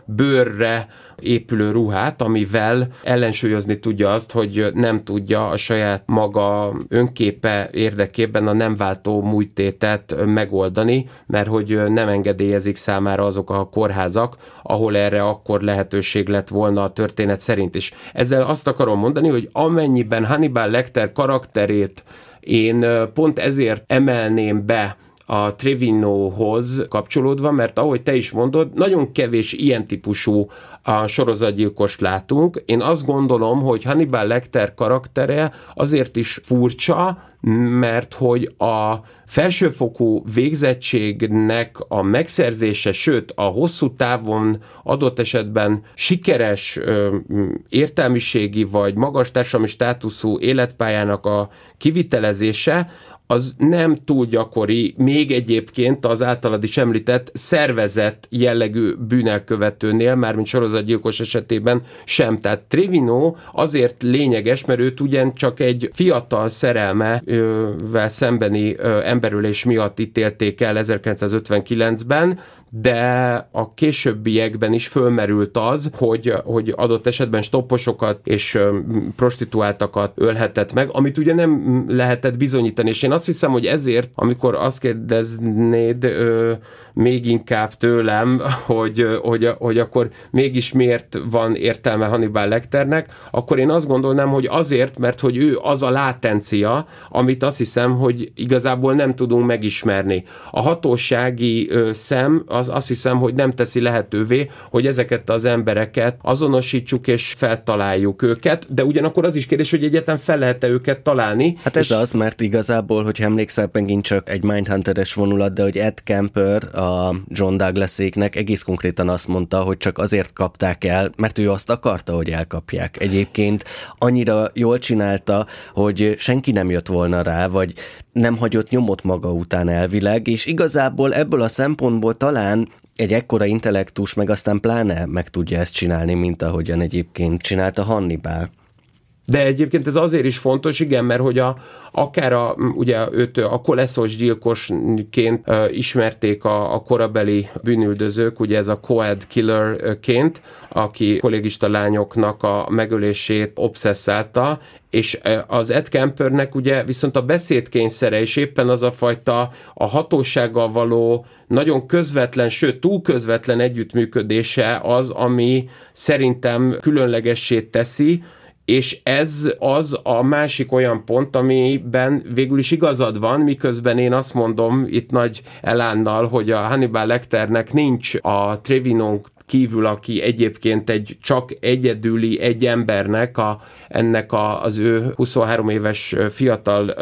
bőrre épülő ruhát, amivel ellensúlyozni tudja azt, hogy nem tudja a saját maga önképe érdekében a nem váltó mújtétet megoldani, mert hogy nem engedélyezik számára azok a kórházak, ahol erre akkor lehetőség lett volna a történet szerint is. Ezzel azt akarom mondani, hogy amennyiben Hannibal Lecter karakterét én pont ezért emelném be a Trevinohoz kapcsolódva, mert ahogy te is mondod, nagyon kevés ilyen típusú a sorozatgyilkost látunk. Én azt gondolom, hogy Hannibal Lecter karaktere azért is furcsa, mert hogy a felsőfokú végzettségnek a megszerzése, sőt a hosszú távon adott esetben sikeres ö, értelmiségi vagy magas társadalmi státuszú életpályának a kivitelezése, az nem túl gyakori, még egyébként az általad is említett szervezett jellegű bűnelkövetőnél, mármint sorozatgyilkos esetében sem. Tehát Trevino azért lényeges, mert őt ugyan csak egy fiatal szerelmevel szembeni emberülés miatt ítélték el 1959-ben, de a későbbiekben is fölmerült az, hogy, hogy adott esetben stopposokat és prostituáltakat ölhetett meg, amit ugye nem lehetett bizonyítani, és én azt hiszem, hogy ezért, amikor azt kérdeznéd ö, még inkább tőlem, hogy, hogy, hogy akkor mégis miért van értelme Hannibal Lecternek, akkor én azt gondolnám, hogy azért, mert hogy ő az a látencia, amit azt hiszem, hogy igazából nem tudunk megismerni. A hatósági ö, szem az azt hiszem, hogy nem teszi lehetővé, hogy ezeket az embereket azonosítsuk és feltaláljuk őket, de ugyanakkor az is kérdés, hogy egyetem fel lehet-e őket találni. Hát ez az, mert igazából, hogy emlékszel, megint csak egy Mindhunteres vonulat, de hogy Ed Kemper a John Douglaséknek egész konkrétan azt mondta, hogy csak azért kapták el, mert ő azt akarta, hogy elkapják. Egyébként annyira jól csinálta, hogy senki nem jött volna rá, vagy nem hagyott nyomot maga után elvileg, és igazából ebből a szempontból talán egy ekkora intellektus meg aztán pláne meg tudja ezt csinálni, mint ahogyan egyébként csinálta Hannibal. De egyébként ez azért is fontos, igen, mert hogy a, akár a, ugye őt a koleszos gyilkosként uh, ismerték a, a korabeli bűnüldözők, ugye ez a Coed killerként, aki kollégista lányoknak a megölését obszesszálta, és az Ed Kempernek ugye viszont a beszédkényszere és éppen az a fajta a hatósággal való nagyon közvetlen, sőt túl közvetlen együttműködése az, ami szerintem különlegessé teszi, és ez az a másik olyan pont, amiben végül is igazad van, miközben én azt mondom itt nagy elánnal, hogy a Hannibal Lecternek nincs a Trevinon kívül, aki egyébként egy csak egyedüli egy embernek, a, ennek a, az ő 23 éves fiatal,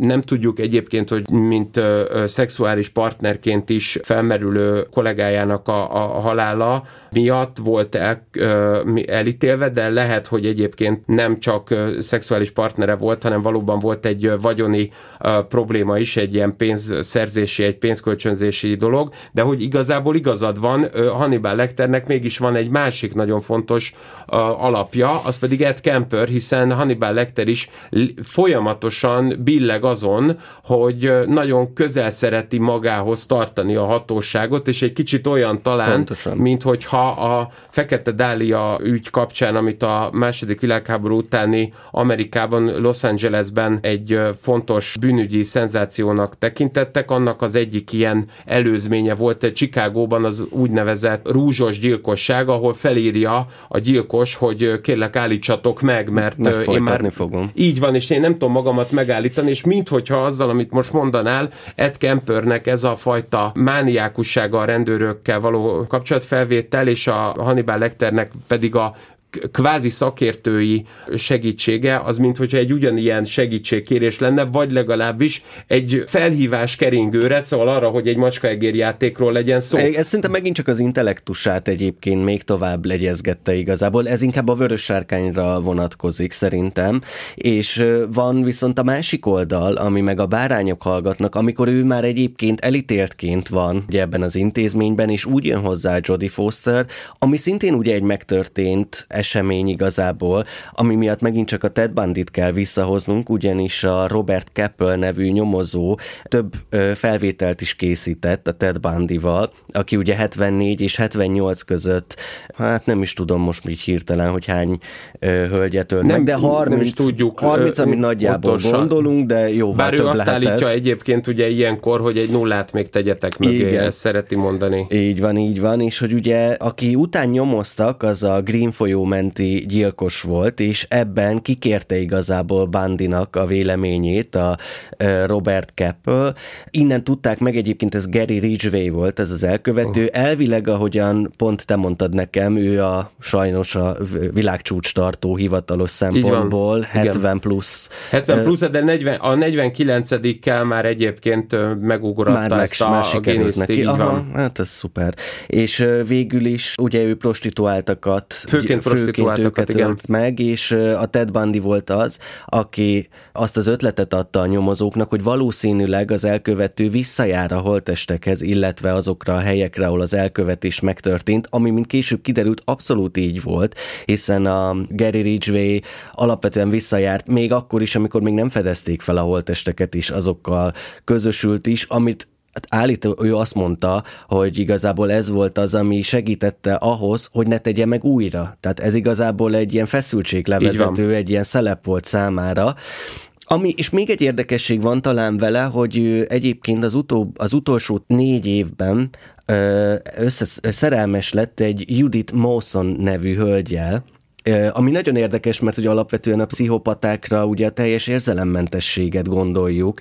nem tudjuk egyébként, hogy mint szexuális partnerként is felmerülő kollégájának a, a halála miatt volt el, elítélve, de lehet, hogy egyébként nem csak szexuális partnere volt, hanem valóban volt egy vagyoni probléma is, egy ilyen pénzszerzési, egy pénzkölcsönzési dolog, de hogy igazából igazad van, Hannibal Lecternek mégis van egy másik nagyon fontos alapja, az pedig Ed Kemper, hiszen Hannibal Lecter is folyamatosan billeg azon, hogy nagyon közel szereti magához tartani a hatóságot, és egy kicsit olyan talán, Pontosan. mint hogyha a Fekete Dália ügy kapcsán, amit a második világháború utáni Amerikában, Los Angelesben egy fontos bűnügyi szenzációnak tekintettek, annak az egyik ilyen előzménye volt egy Chicagóban az úgynevezett rúzsos gyilkosság, ahol felírja a gyilkos, hogy kérlek állítsatok meg, mert én már fogom. Így van, és én nem tudom magamat megállítani, és minthogyha azzal, amit most mondanál, Ed Kempernek ez a fajta mániákussága a rendőrökkel való kapcsolatfelvétel, és a Hannibal Lecternek pedig a kvázi szakértői segítsége, az mint hogyha egy ugyanilyen segítségkérés lenne, vagy legalábbis egy felhívás keringőre, szóval arra, hogy egy macskaegér játékról legyen szó. Ez szinte megint csak az intellektusát egyébként még tovább legyezgette igazából. Ez inkább a vörös sárkányra vonatkozik szerintem, és van viszont a másik oldal, ami meg a bárányok hallgatnak, amikor ő már egyébként elítéltként van ugye ebben az intézményben, és úgy jön hozzá Jodie Foster, ami szintén ugye egy megtörtént esemény igazából, ami miatt megint csak a Ted Bandit kell visszahoznunk, ugyanis a Robert Keppel nevű nyomozó több felvételt is készített a Ted Bundyval, aki ugye 74 és 78 között, hát nem is tudom most így hirtelen, hogy hány hölgyet ölt meg, de 30, nem tudjuk, 30 amit nagyjából pontosan. gondolunk, de jó, Bár több ő azt állítja ez. egyébként ugye ilyenkor, hogy egy nullát még tegyetek mögé, Igen. ezt szereti mondani. Így van, így van, és hogy ugye aki után nyomoztak, az a Green folyó menti gyilkos volt, és ebben kikérte igazából Bandinak a véleményét a Robert Keppel. Innen tudták meg, egyébként ez Gary Ridgway volt, ez az elkövető. Uh. Elvileg, ahogyan pont te mondtad nekem, ő a sajnos a világcsúcs tartó hivatalos szempontból 70 Igen. plusz. 70 plusz, de 40, a 49-kel már egyébként megugrotta már ezt meg, a, a Guinness-t, neki. Aha, hát ez szuper. És végül is ugye ő prostituáltakat főként főként őket igen. ölt meg, és a Ted Bundy volt az, aki azt az ötletet adta a nyomozóknak, hogy valószínűleg az elkövető visszajár a holtestekhez, illetve azokra a helyekre, ahol az elkövetés megtörtént, ami mint később kiderült abszolút így volt, hiszen a Gary Ridgway alapvetően visszajárt, még akkor is, amikor még nem fedezték fel a holtesteket is, azokkal közösült is, amit hát állító, ő azt mondta, hogy igazából ez volt az, ami segítette ahhoz, hogy ne tegye meg újra. Tehát ez igazából egy ilyen feszültséglevezető, egy ilyen szelep volt számára, ami, és még egy érdekesség van talán vele, hogy egyébként az, utó, az utolsó négy évben összes, szerelmes lett egy Judith Mawson nevű hölgyel, ami nagyon érdekes, mert ugye alapvetően a pszichopatákra ugye a teljes érzelemmentességet gondoljuk,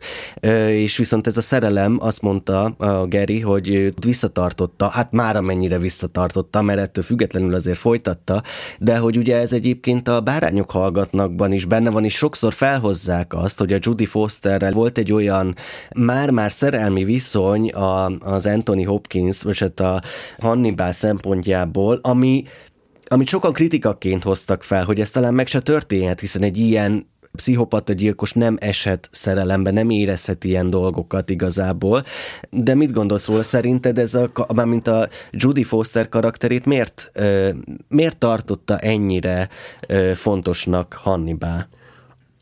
és viszont ez a szerelem azt mondta a Geri, hogy visszatartotta, hát már amennyire visszatartotta, mert ettől függetlenül azért folytatta, de hogy ugye ez egyébként a bárányok hallgatnakban is benne van, és sokszor felhozzák azt, hogy a Judy Fosterrel volt egy olyan már-már szerelmi viszony a, az Anthony Hopkins, vagy hát a Hannibal szempontjából, ami amit sokan kritikaként hoztak fel, hogy ez talán meg se történhet, hiszen egy ilyen pszichopata gyilkos nem eshet szerelembe, nem érezhet ilyen dolgokat igazából. De mit gondolsz róla? Szerinted ez a, mint a Judy Foster karakterét miért, miért tartotta ennyire fontosnak Hannibal?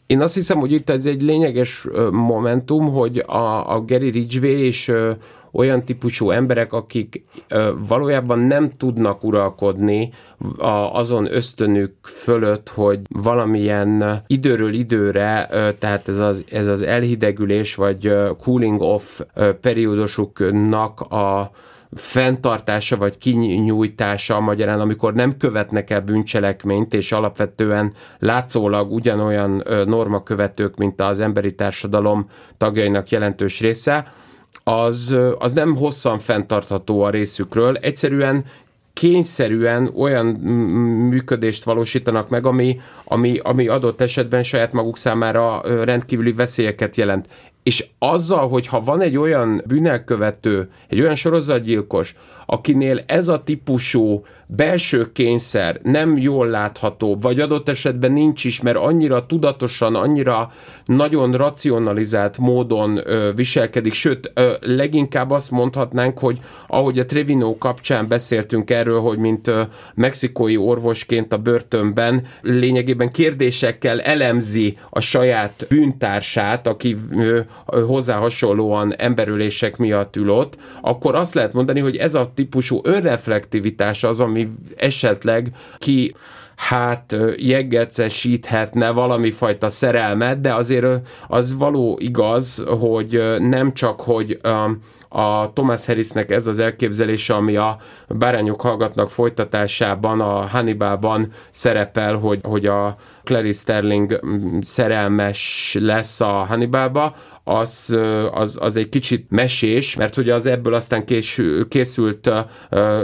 Én azt hiszem, hogy itt ez egy lényeges momentum, hogy a, a Gary Ridgway és olyan típusú emberek, akik valójában nem tudnak uralkodni azon ösztönük fölött, hogy valamilyen időről időre, tehát ez az, ez az elhidegülés vagy cooling off periódusuknak a fenntartása vagy kinyújtása magyarán, amikor nem követnek el bűncselekményt, és alapvetően látszólag ugyanolyan normakövetők, mint az emberi társadalom tagjainak jelentős része, az, az nem hosszan fenntartható a részükről. Egyszerűen kényszerűen olyan működést valósítanak meg, ami, ami, ami adott esetben saját maguk számára rendkívüli veszélyeket jelent. És azzal, hogyha van egy olyan bűnelkövető, egy olyan sorozatgyilkos, akinél ez a típusú belső kényszer nem jól látható, vagy adott esetben nincs is, mert annyira tudatosan, annyira nagyon racionalizált módon ö, viselkedik, sőt, ö, leginkább azt mondhatnánk, hogy ahogy a Trevino kapcsán beszéltünk erről, hogy mint ö, mexikói orvosként a börtönben lényegében kérdésekkel elemzi a saját bűntársát, aki ö, hozzá hasonlóan emberülések miatt ül ott, akkor azt lehet mondani, hogy ez a típusú önreflektivitás az, ami esetleg ki hát jeggecesíthetne valami fajta szerelmet, de azért az való igaz, hogy nem csak, hogy a Thomas Harrisnek ez az elképzelése, ami a Bárányok hallgatnak folytatásában, a Hannibalban szerepel, hogy, hogy a Clarice Sterling szerelmes lesz a Hannibalba, az, az, az egy kicsit mesés, mert ugye az ebből aztán kés, készült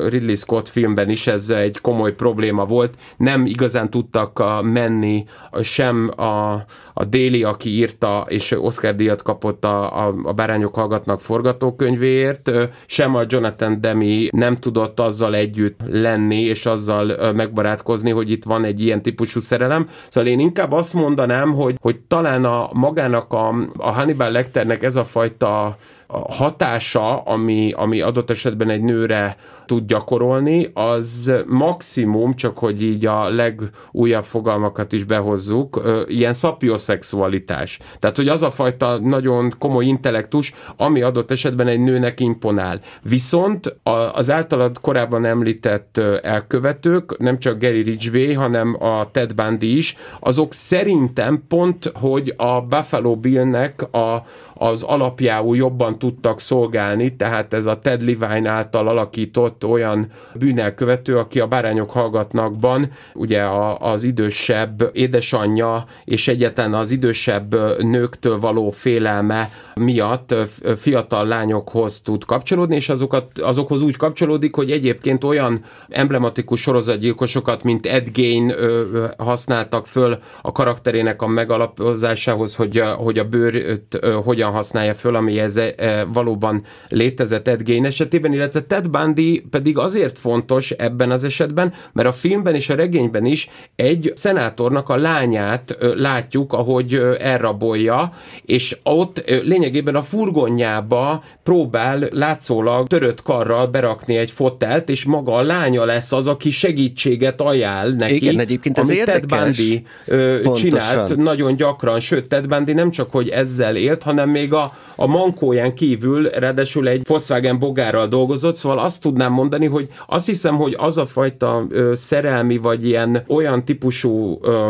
Ridley Scott filmben is ez egy komoly probléma volt. Nem igazán tudtak menni sem a, a Déli, aki írta, és Oscar díjat kapott a, a, a Bárányok hallgatnak forgatókönyvéért, sem a Jonathan Demi nem tudott azzal együtt lenni, és azzal megbarátkozni, hogy itt van egy ilyen típusú szerelem. Szóval én inkább azt mondanám, hogy, hogy talán a magának a, a Hannibal Lecternek ez a fajta hatása, ami, ami adott esetben egy nőre tud gyakorolni, az maximum, csak hogy így a legújabb fogalmakat is behozzuk, ilyen szapioszexualitás. Tehát, hogy az a fajta nagyon komoly intellektus, ami adott esetben egy nőnek imponál. Viszont az általad korábban említett elkövetők, nem csak Gary Ridgway, hanem a Ted Bundy is, azok szerintem pont, hogy a Buffalo Billnek a, az alapjául jobban tudtak szolgálni, tehát ez a Ted Levine által alakított olyan bűnelkövető, aki a Bárányok hallgatnakban, ugye a, az idősebb édesanyja és egyetlen az idősebb nőktől való félelme miatt fiatal lányokhoz tud kapcsolódni, és azokat, azokhoz úgy kapcsolódik, hogy egyébként olyan emblematikus sorozatgyilkosokat, mint Ed Gein használtak föl a karakterének a megalapozásához, hogy, hogy a bőrt hogyan használja föl, ami ez valóban létezett Ed Gein esetében, illetve Ted Bundy pedig azért fontos ebben az esetben, mert a filmben és a regényben is egy szenátornak a lányát látjuk, ahogy elrabolja, és ott lényegében a furgonjába próbál látszólag törött karral berakni egy fotelt, és maga a lánya lesz az, aki segítséget ajánl neki. Igen, egyébként ez érdekes. Ted Bundy ö, csinált nagyon gyakran, sőt, Ted Bundy nem csak, hogy ezzel élt, hanem még a, a mankóján kívül, ráadásul egy Volkswagen bogárral dolgozott, szóval azt tudnám mondani, hogy azt hiszem, hogy az a fajta ö, szerelmi, vagy ilyen olyan típusú ö,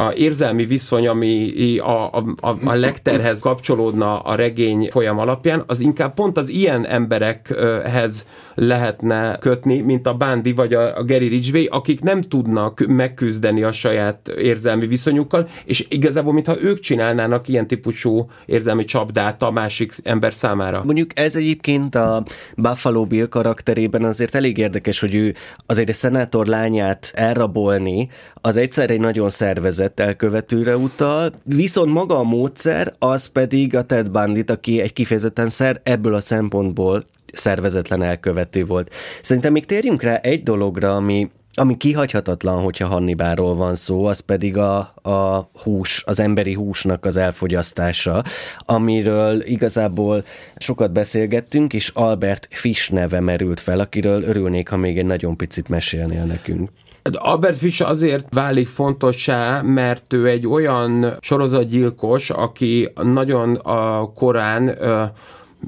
a érzelmi viszony, ami a, a, a, lekterhez kapcsolódna a regény folyam alapján, az inkább pont az ilyen emberekhez lehetne kötni, mint a Bándi vagy a, a Gary Ridgway, akik nem tudnak megküzdeni a saját érzelmi viszonyukkal, és igazából, mintha ők csinálnának ilyen típusú érzelmi csapdát a másik ember számára. Mondjuk ez egyébként a Buffalo Bill karakterében azért elég érdekes, hogy ő azért egy szenátor lányát elrabolni, az egyszer egy nagyon szervezett elkövetőre utal, viszont maga a módszer, az pedig a Ted Bandit, aki egy kifejezetten szer ebből a szempontból szervezetlen elkövető volt. Szerintem még térjünk rá egy dologra, ami ami kihagyhatatlan, hogyha Hannibáról van szó, az pedig a, a hús, az emberi húsnak az elfogyasztása, amiről igazából sokat beszélgettünk, és Albert Fish neve merült fel, akiről örülnék, ha még egy nagyon picit mesélnél nekünk. Albert Fish azért válik fontossá, mert ő egy olyan sorozatgyilkos, aki nagyon a korán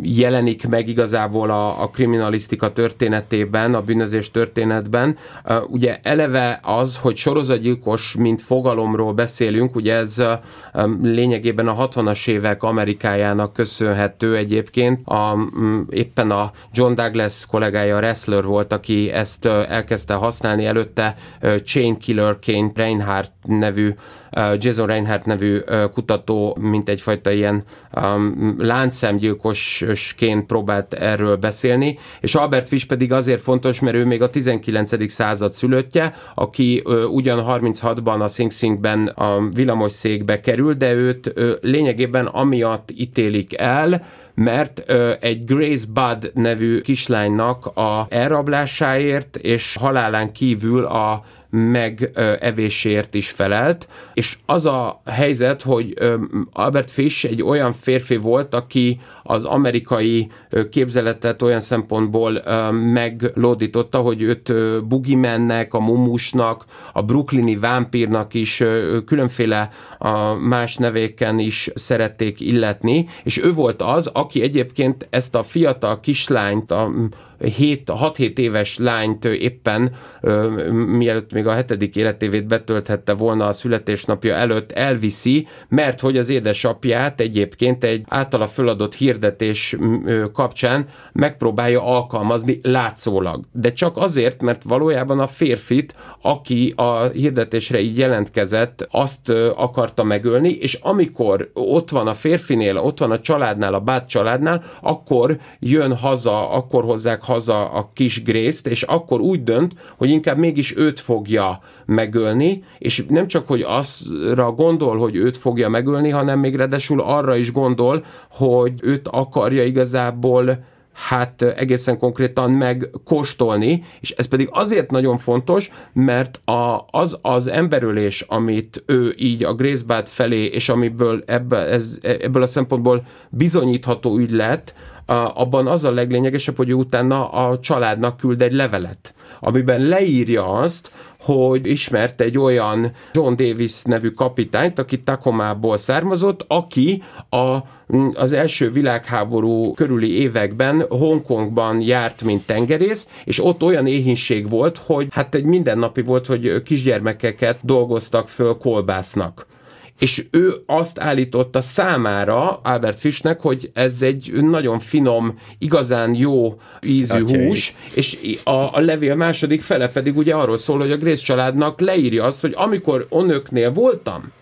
jelenik meg igazából a, a kriminalisztika történetében, a bűnözés történetben. Ugye eleve az, hogy sorozatgyilkos, mint fogalomról beszélünk, ugye ez lényegében a 60-as évek Amerikájának köszönhető egyébként. A, éppen a John Douglas kollégája wrestler volt, aki ezt elkezdte használni, előtte Chain Killerként Reinhardt nevű Jason Reinhardt nevű kutató, mint egyfajta ilyen um, láncszemgyilkosként próbált erről beszélni, és Albert Fish pedig azért fontos, mert ő még a 19. század szülöttje, aki ugyan 36-ban a Sing Singben a villamosszékbe kerül, de őt lényegében amiatt ítélik el, mert ö, egy Grace Budd nevű kislánynak a elrablásáért és halálán kívül a megevésért is felelt, és az a helyzet, hogy Albert Fish egy olyan férfi volt, aki az amerikai képzeletet olyan szempontból meglódította, hogy őt Bugimennek, a Mumusnak, a brooklyni vámpírnak is különféle más nevéken is szerették illetni, és ő volt az, aki egyébként ezt a fiatal kislányt, a 6-7 éves lányt éppen mielőtt még a hetedik életévét betölthette volna a születésnapja előtt elviszi, mert hogy az édesapját egyébként egy általa föladott hirdetés kapcsán megpróbálja alkalmazni látszólag. De csak azért, mert valójában a férfit, aki a hirdetésre így jelentkezett, azt akarta megölni, és amikor ott van a férfinél, ott van a családnál, a bát családnál, akkor jön haza, akkor hozzák haza a kis Grészt, és akkor úgy dönt, hogy inkább mégis őt fogja megölni, és nem csak, hogy azra gondol, hogy őt fogja megölni, hanem még redesül arra is gondol, hogy őt akarja igazából hát egészen konkrétan megkóstolni, és ez pedig azért nagyon fontos, mert a, az az emberölés, amit ő így a Grace felé, és amiből ebbe, ez, ebből a szempontból bizonyítható ügy lett, abban az a leglényegesebb, hogy utána a családnak küld egy levelet, amiben leírja azt, hogy ismert egy olyan John Davis nevű kapitányt, aki Takomából származott, aki a, az első világháború körüli években Hongkongban járt, mint tengerész, és ott olyan éhínség volt, hogy hát egy mindennapi volt, hogy kisgyermekeket dolgoztak föl kolbásznak és ő azt állította számára Albert Fischnek, hogy ez egy nagyon finom, igazán jó ízű Atyai. hús, és a, a levél második fele pedig ugye arról szól, hogy a Grace családnak leírja azt, hogy amikor onöknél voltam,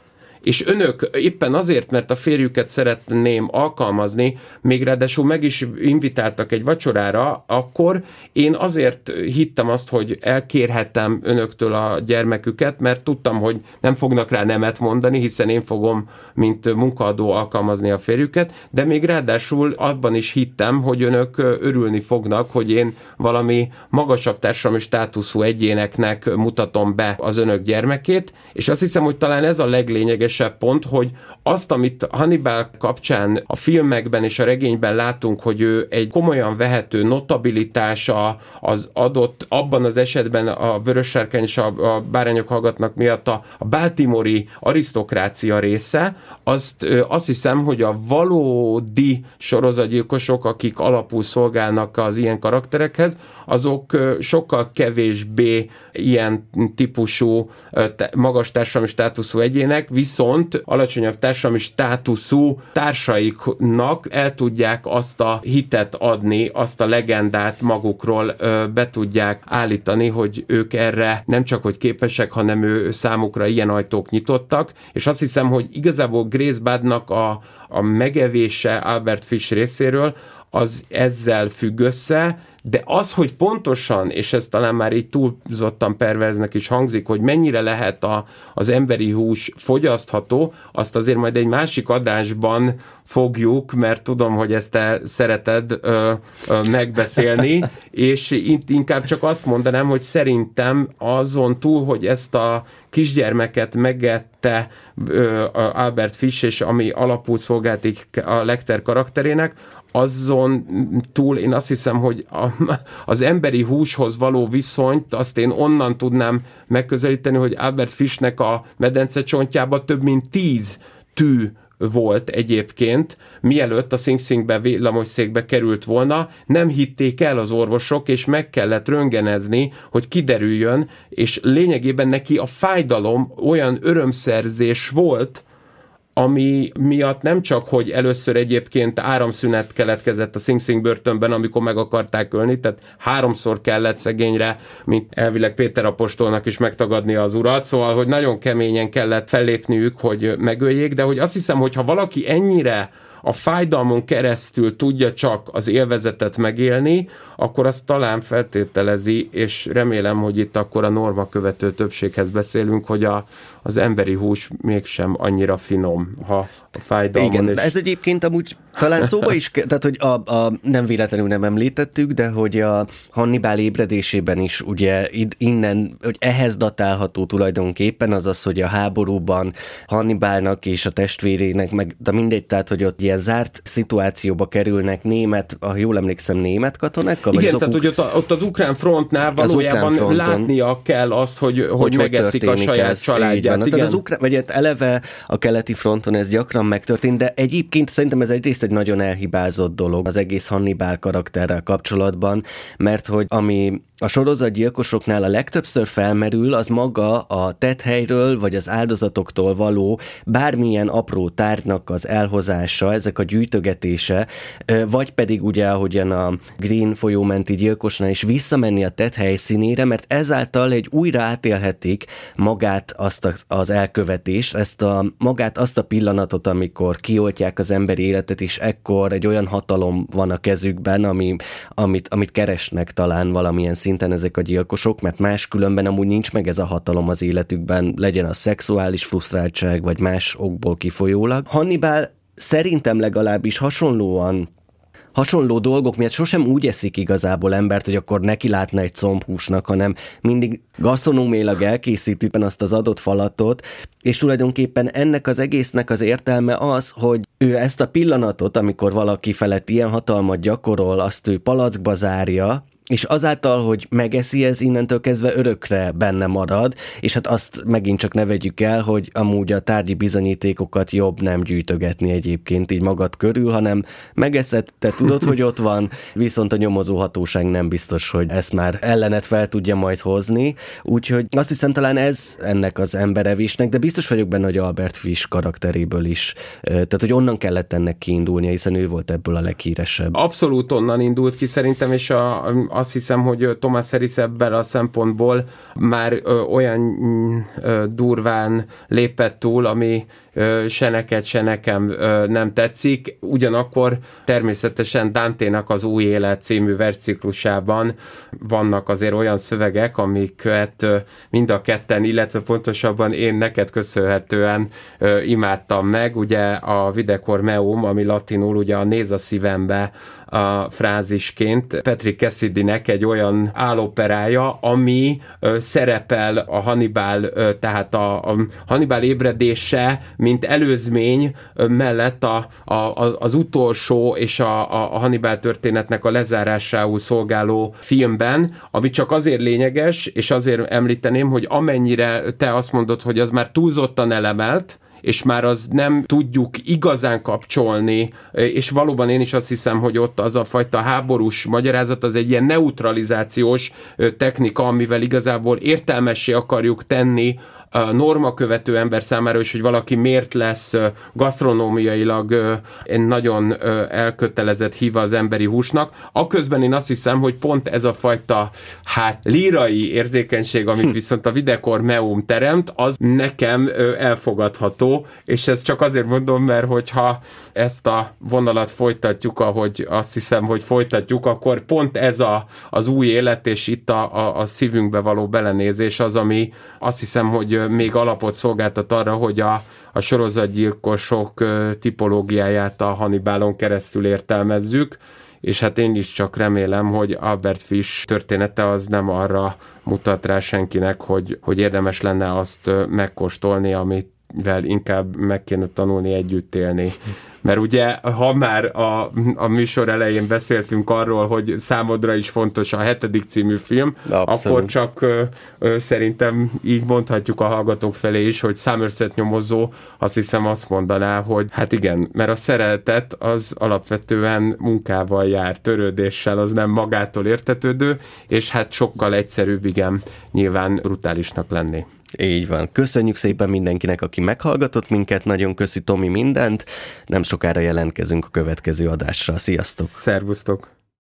és önök éppen azért, mert a férjüket szeretném alkalmazni, még ráadásul meg is invitáltak egy vacsorára, akkor én azért hittem azt, hogy elkérhetem önöktől a gyermeküket, mert tudtam, hogy nem fognak rá nemet mondani, hiszen én fogom, mint munkaadó alkalmazni a férjüket, de még ráadásul abban is hittem, hogy önök örülni fognak, hogy én valami magasabb társadalmi státuszú egyéneknek mutatom be az önök gyermekét, és azt hiszem, hogy talán ez a leglényegesebb legérdekesebb pont, hogy azt, amit Hannibal kapcsán a filmekben és a regényben látunk, hogy ő egy komolyan vehető notabilitása az adott abban az esetben a Vörössárkány és a, a Bárányok hallgatnak miatt a, a Baltimori arisztokrácia része, azt azt hiszem, hogy a valódi sorozatgyilkosok, akik alapul szolgálnak az ilyen karakterekhez, azok sokkal kevésbé ilyen típusú magas társadalmi státuszú egyének, viszont alacsonyabb társadalmi státuszú társaiknak el tudják azt a hitet adni, azt a legendát magukról be tudják állítani, hogy ők erre nem csak hogy képesek, hanem ő számukra ilyen ajtók nyitottak, és azt hiszem, hogy igazából Grace Badnak a, a megevése Albert Fish részéről az ezzel függ össze, de az, hogy pontosan, és ez talán már így túlzottan perveznek is hangzik, hogy mennyire lehet a, az emberi hús fogyasztható, azt azért majd egy másik adásban fogjuk, mert tudom, hogy ezt te szereted ö, ö, megbeszélni, és inkább csak azt mondanám, hogy szerintem azon túl, hogy ezt a kisgyermeket megette ö, Albert Fish, és ami alapul szolgáltik a Lecter karakterének, azon túl én azt hiszem, hogy a, az emberi húshoz való viszonyt azt én onnan tudnám megközelíteni, hogy Albert Fischnek a medence csontjába több mint tíz tű volt egyébként, mielőtt a Sing Singbe villamosszékbe került volna, nem hitték el az orvosok, és meg kellett röngenezni, hogy kiderüljön, és lényegében neki a fájdalom olyan örömszerzés volt, ami miatt nem csak, hogy először egyébként áramszünet keletkezett a Sing Sing börtönben, amikor meg akarták ölni, tehát háromszor kellett szegényre, mint elvileg Péter apostolnak is megtagadni az urat, szóval, hogy nagyon keményen kellett fellépniük, hogy megöljék, de hogy azt hiszem, hogy ha valaki ennyire a fájdalmon keresztül tudja csak az élvezetet megélni, akkor azt talán feltételezi, és remélem, hogy itt akkor a norma követő többséghez beszélünk, hogy a, az emberi hús mégsem annyira finom, ha a fájdalmon... Igen, és... ez egyébként amúgy talán szóba is, tehát hogy a, a, nem véletlenül nem említettük, de hogy a Hannibal ébredésében is ugye innen, hogy ehhez datálható tulajdonképpen az az, hogy a háborúban Hannibalnak és a testvérének, meg de mindegy, tehát hogy ott ilyen zárt szituációba kerülnek német, ha jól emlékszem, német katonák, igen, tehát hogy ott, a, ott az ukrán frontnál valójában ukrán látnia kell azt, hogy, hogy, hogy megeszik a saját ez, családját. Van, tehát az ukrán, vagy hát eleve a keleti fronton ez gyakran megtörtént, de egyébként szerintem ez egyrészt egy nagyon elhibázott dolog az egész Hannibal karakterrel kapcsolatban, mert hogy ami a sorozatgyilkosoknál a legtöbbször felmerül, az maga a tethelyről vagy az áldozatoktól való bármilyen apró tárgynak az elhozása, ezek a gyűjtögetése, vagy pedig ugye, ahogyan a Green folyómenti gyilkosnál is visszamenni a tett helyszínére, mert ezáltal egy újra átélhetik magát azt az elkövetést, ezt a, magát azt a pillanatot, amikor kioltják az emberi életet, és ekkor egy olyan hatalom van a kezükben, ami, amit, amit keresnek talán valamilyen szinten szinten ezek a gyilkosok, mert más különben amúgy nincs meg ez a hatalom az életükben, legyen a szexuális frusztráltság, vagy más okból kifolyólag. Hannibal szerintem legalábbis hasonlóan hasonló dolgok miatt sosem úgy eszik igazából embert, hogy akkor neki látna egy combhúsnak, hanem mindig gaszonómélag elkészíti azt az adott falatot, és tulajdonképpen ennek az egésznek az értelme az, hogy ő ezt a pillanatot, amikor valaki felett ilyen hatalmat gyakorol, azt ő palackba zárja, és azáltal, hogy megeszi, ez innentől kezdve örökre benne marad, és hát azt megint csak ne vegyük el, hogy amúgy a tárgyi bizonyítékokat jobb nem gyűjtögetni egyébként így magad körül, hanem megeszed, te tudod, hogy ott van, viszont a nyomozó hatóság nem biztos, hogy ezt már ellenet fel tudja majd hozni, úgyhogy azt hiszem talán ez ennek az emberevisnek, de biztos vagyok benne, hogy Albert Fish karakteréből is, tehát hogy onnan kellett ennek kiindulnia, hiszen ő volt ebből a leghíresebb. Abszolút onnan indult ki szerintem, és a, a azt hiszem, hogy Thomas Harris ebben a szempontból már olyan ö, durván lépett túl, ami se neked, se nekem nem tetszik. Ugyanakkor természetesen Dante-nak az Új Élet című versciklusában vannak azért olyan szövegek, amiket ö, mind a ketten, illetve pontosabban én neked köszönhetően imádtam meg. Ugye a Videcor Meum, ami latinul ugye a néz a szívembe a frázisként Patrick Cassidy-nek egy olyan álloperája, ami szerepel a Hannibal, tehát a Hannibal ébredése, mint előzmény mellett a, a, az utolsó és a, a Hannibal történetnek a lezárásául szolgáló filmben, ami csak azért lényeges, és azért említeném, hogy amennyire te azt mondod, hogy az már túlzottan elemelt, és már az nem tudjuk igazán kapcsolni, és valóban én is azt hiszem, hogy ott az a fajta háborús magyarázat az egy ilyen neutralizációs technika, amivel igazából értelmessé akarjuk tenni norma követő ember számára is, hogy valaki miért lesz gasztronómiailag egy nagyon elkötelezett híva az emberi húsnak. Aközben én azt hiszem, hogy pont ez a fajta hát lírai érzékenység, amit hm. viszont a Videkor Meum teremt, az nekem elfogadható, és ezt csak azért mondom, mert hogyha ezt a vonalat folytatjuk, ahogy azt hiszem, hogy folytatjuk, akkor pont ez a, az új élet, és itt a, a, a szívünkbe való belenézés az, ami azt hiszem, hogy még alapot szolgáltat arra, hogy a, a sorozatgyilkosok tipológiáját a Hannibalon keresztül értelmezzük, és hát én is csak remélem, hogy Albert Fish története az nem arra mutat rá senkinek, hogy, hogy érdemes lenne azt megkóstolni, amit vel inkább meg kéne tanulni együtt élni. Mert ugye, ha már a, a műsor elején beszéltünk arról, hogy számodra is fontos a hetedik című film, Abszolút. akkor csak ö, ö, szerintem így mondhatjuk a hallgatók felé is, hogy Somerset nyomozó azt hiszem azt mondaná, hogy hát igen, mert a szeretet az alapvetően munkával jár, törődéssel, az nem magától értetődő, és hát sokkal egyszerűbb, igen, nyilván brutálisnak lenni. Így van. Köszönjük szépen mindenkinek, aki meghallgatott minket, nagyon köszi Tomi mindent. Nem sokára jelentkezünk a következő adásra. Sziasztok! Szervusztok!